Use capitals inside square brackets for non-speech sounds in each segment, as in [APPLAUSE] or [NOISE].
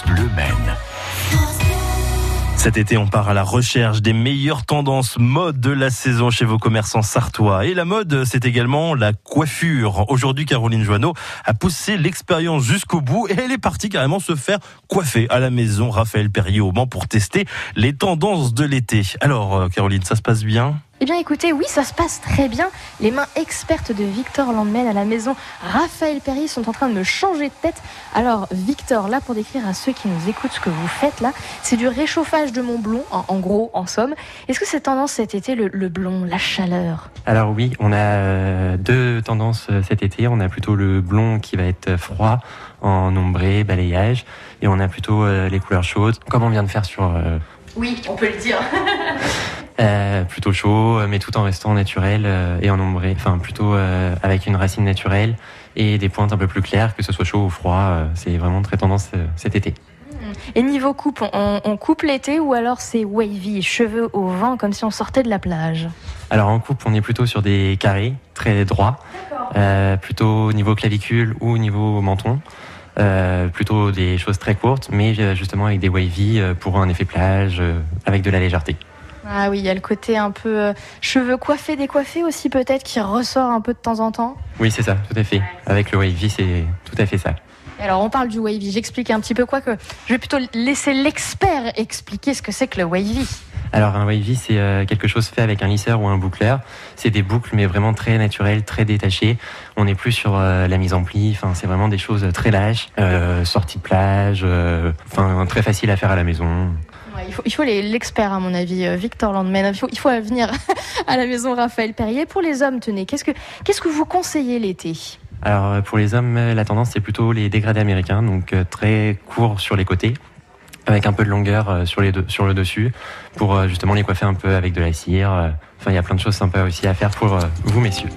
Bleu. Cet été, on part à la recherche des meilleures tendances mode de la saison chez vos commerçants sartois. Et la mode, c'est également la coiffure. Aujourd'hui, Caroline Joanneau a poussé l'expérience jusqu'au bout et elle est partie carrément se faire coiffer à la maison Raphaël Perrier au Mans pour tester les tendances de l'été. Alors, euh, Caroline, ça se passe bien? Eh bien écoutez, oui, ça se passe très bien. Les mains expertes de Victor Landmen à la maison Raphaël Perry sont en train de me changer de tête. Alors Victor, là pour décrire à ceux qui nous écoutent ce que vous faites là, c'est du réchauffage de mon blond, en, gros, en somme. Est-ce que c'est tendance cet été, le, blond, la chaleur Alors oui, on a euh, deux tendances euh, cet été. On a plutôt le blond qui va être froid, en ombré, balayage, et on a plutôt euh, les couleurs chaudes, comme on vient de faire sur... Oui, on peut le dire. [LAUGHS] Euh, plutôt chaud, mais tout en restant naturel euh, et en ombré. Enfin, plutôt euh, avec une racine naturelle et des pointes un peu plus claires, que ce soit chaud ou froid. c'est vraiment très tendance cet été. Et niveau coupe, on, coupe l'été ou alors c'est wavy, cheveux au vent, comme si on sortait de la plage? Alors en coupe, on est plutôt sur des carrés très droits, plutôt au niveau clavicule ou au niveau menton. plutôt des choses très courtes, mais justement avec des wavy pour un effet plage, avec de la légèreté. Ah oui, il y a le côté un peu euh, cheveux coiffés, décoiffés aussi peut-être qui ressort un peu de temps en temps. Oui, c'est ça, tout à fait. Avec le wavy, c'est tout à fait ça. Alors on parle du wavy, j'explique un petit peu quoi que je vais plutôt laisser l'expert expliquer ce que c'est que le wavy. Alors un wavy, c'est euh, quelque chose fait avec un lisseur ou un boucleur. C'est des boucles, mais vraiment très naturelles, très détachées. On n'est plus sur euh, la mise en pli. Enfin, c'est vraiment des choses très lâches, sorties de plage, enfin très facile à faire à la maison il faut, l'expert, à mon avis, euh, Victor Landman. Il faut, il faut venir [LAUGHS] à la maison Raphaël Perrier. Pour les hommes, tenez, qu'est-ce que, que vous conseillez l'été? Alors, euh, pour les hommes, la tendance, c'est plutôt les dégradés américains, donc euh, très courts sur les côtés avec un peu de longueur sur, les deux, sur le dessus pour justement les coiffer un peu avec de la cire. Enfin, il y a plein de choses sympas aussi à faire pour vous, messieurs.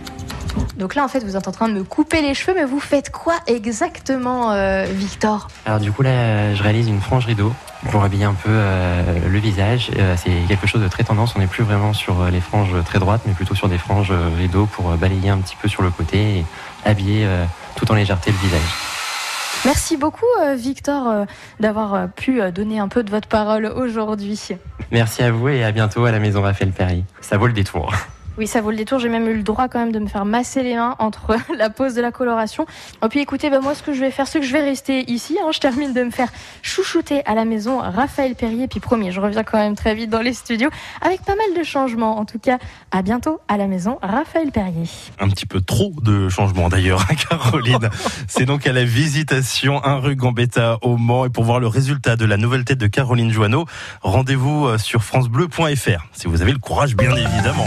Donc là, en fait, vous êtes en train de me couper les cheveux, mais vous faites quoi exactement, Victor? Alors du coup, là, je réalise une frange rideau pour habiller un peu euh, le visage. Euh, c'est quelque chose de très tendance. On n'est plus vraiment sur euh, les franges très droites, mais plutôt sur des franges rideaux pour balayer un petit peu sur le côté et habiller tout en légèreté le visage. Merci beaucoup, Victor, d'avoir pu donner un peu de votre parole aujourd'hui. Merci à vous et à bientôt à la maison Raphaël Perry. Ça vaut le détour. Oui, ça vaut le détour. J'ai même eu le droit quand même de me faire masser les mains entre [LAUGHS] la pose de la coloration. Et puis écoutez, bah, moi ce que je vais faire, c'est que je vais rester ici. Hein. Je termine de me faire chouchouter à la maison Raphaël Perrier. Puis promis, je reviens quand même très vite dans les studios avec pas mal de changements. En tout cas, à bientôt à la maison Raphaël Perrier. Un petit peu trop de changements d'ailleurs, hein, Caroline. [LAUGHS] c'est donc à la visitation 1 rue Gambetta au Mans. Et pour voir le résultat de la nouvelle tête de Caroline Joanneau, rendez-vous euh, sur francebleu.fr si vous avez le courage, bien évidemment.